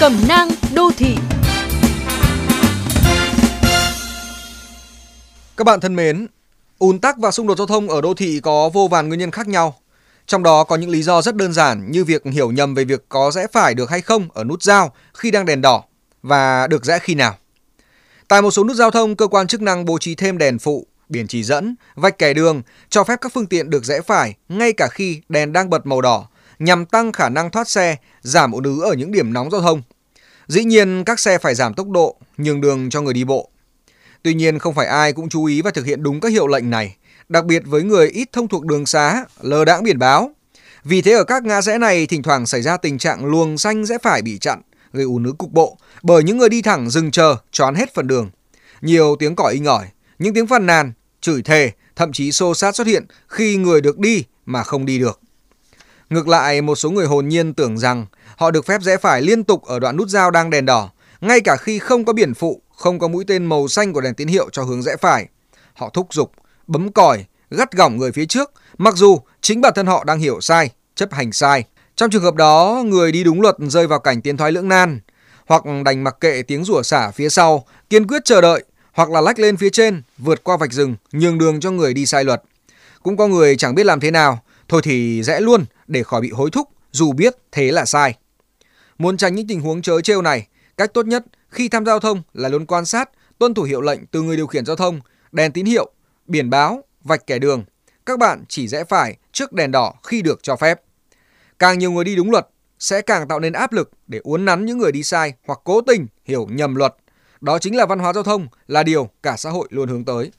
Cẩm nang đô thị Các bạn thân mến, ùn tắc và xung đột giao thông ở đô thị có vô vàn nguyên nhân khác nhau. Trong đó có những lý do rất đơn giản như việc hiểu nhầm về việc có rẽ phải được hay không ở nút giao khi đang đèn đỏ và được rẽ khi nào. Tại một số nút giao thông, cơ quan chức năng bố trí thêm đèn phụ, biển chỉ dẫn, vạch kẻ đường cho phép các phương tiện được rẽ phải ngay cả khi đèn đang bật màu đỏ nhằm tăng khả năng thoát xe, giảm ùn ứ ở những điểm nóng giao thông. Dĩ nhiên các xe phải giảm tốc độ, nhường đường cho người đi bộ. Tuy nhiên không phải ai cũng chú ý và thực hiện đúng các hiệu lệnh này, đặc biệt với người ít thông thuộc đường xá, lờ đãng biển báo. Vì thế ở các ngã rẽ này thỉnh thoảng xảy ra tình trạng luồng xanh rẽ phải bị chặn, gây ùn ứ cục bộ bởi những người đi thẳng dừng chờ choán hết phần đường. Nhiều tiếng còi inh ỏi, những tiếng phàn nàn, chửi thề, thậm chí xô xát xuất hiện khi người được đi mà không đi được. Ngược lại, một số người hồn nhiên tưởng rằng họ được phép rẽ phải liên tục ở đoạn nút giao đang đèn đỏ, ngay cả khi không có biển phụ, không có mũi tên màu xanh của đèn tín hiệu cho hướng rẽ phải. Họ thúc giục, bấm còi, gắt gỏng người phía trước, mặc dù chính bản thân họ đang hiểu sai, chấp hành sai. Trong trường hợp đó, người đi đúng luật rơi vào cảnh tiến thoái lưỡng nan, hoặc đành mặc kệ tiếng rủa xả phía sau, kiên quyết chờ đợi, hoặc là lách lên phía trên, vượt qua vạch rừng, nhường đường cho người đi sai luật. Cũng có người chẳng biết làm thế nào, thôi thì rẽ luôn để khỏi bị hối thúc, dù biết thế là sai. Muốn tránh những tình huống chớ trêu này, cách tốt nhất khi tham gia giao thông là luôn quan sát, tuân thủ hiệu lệnh từ người điều khiển giao thông, đèn tín hiệu, biển báo, vạch kẻ đường. Các bạn chỉ rẽ phải trước đèn đỏ khi được cho phép. Càng nhiều người đi đúng luật sẽ càng tạo nên áp lực để uốn nắn những người đi sai hoặc cố tình hiểu nhầm luật. Đó chính là văn hóa giao thông, là điều cả xã hội luôn hướng tới.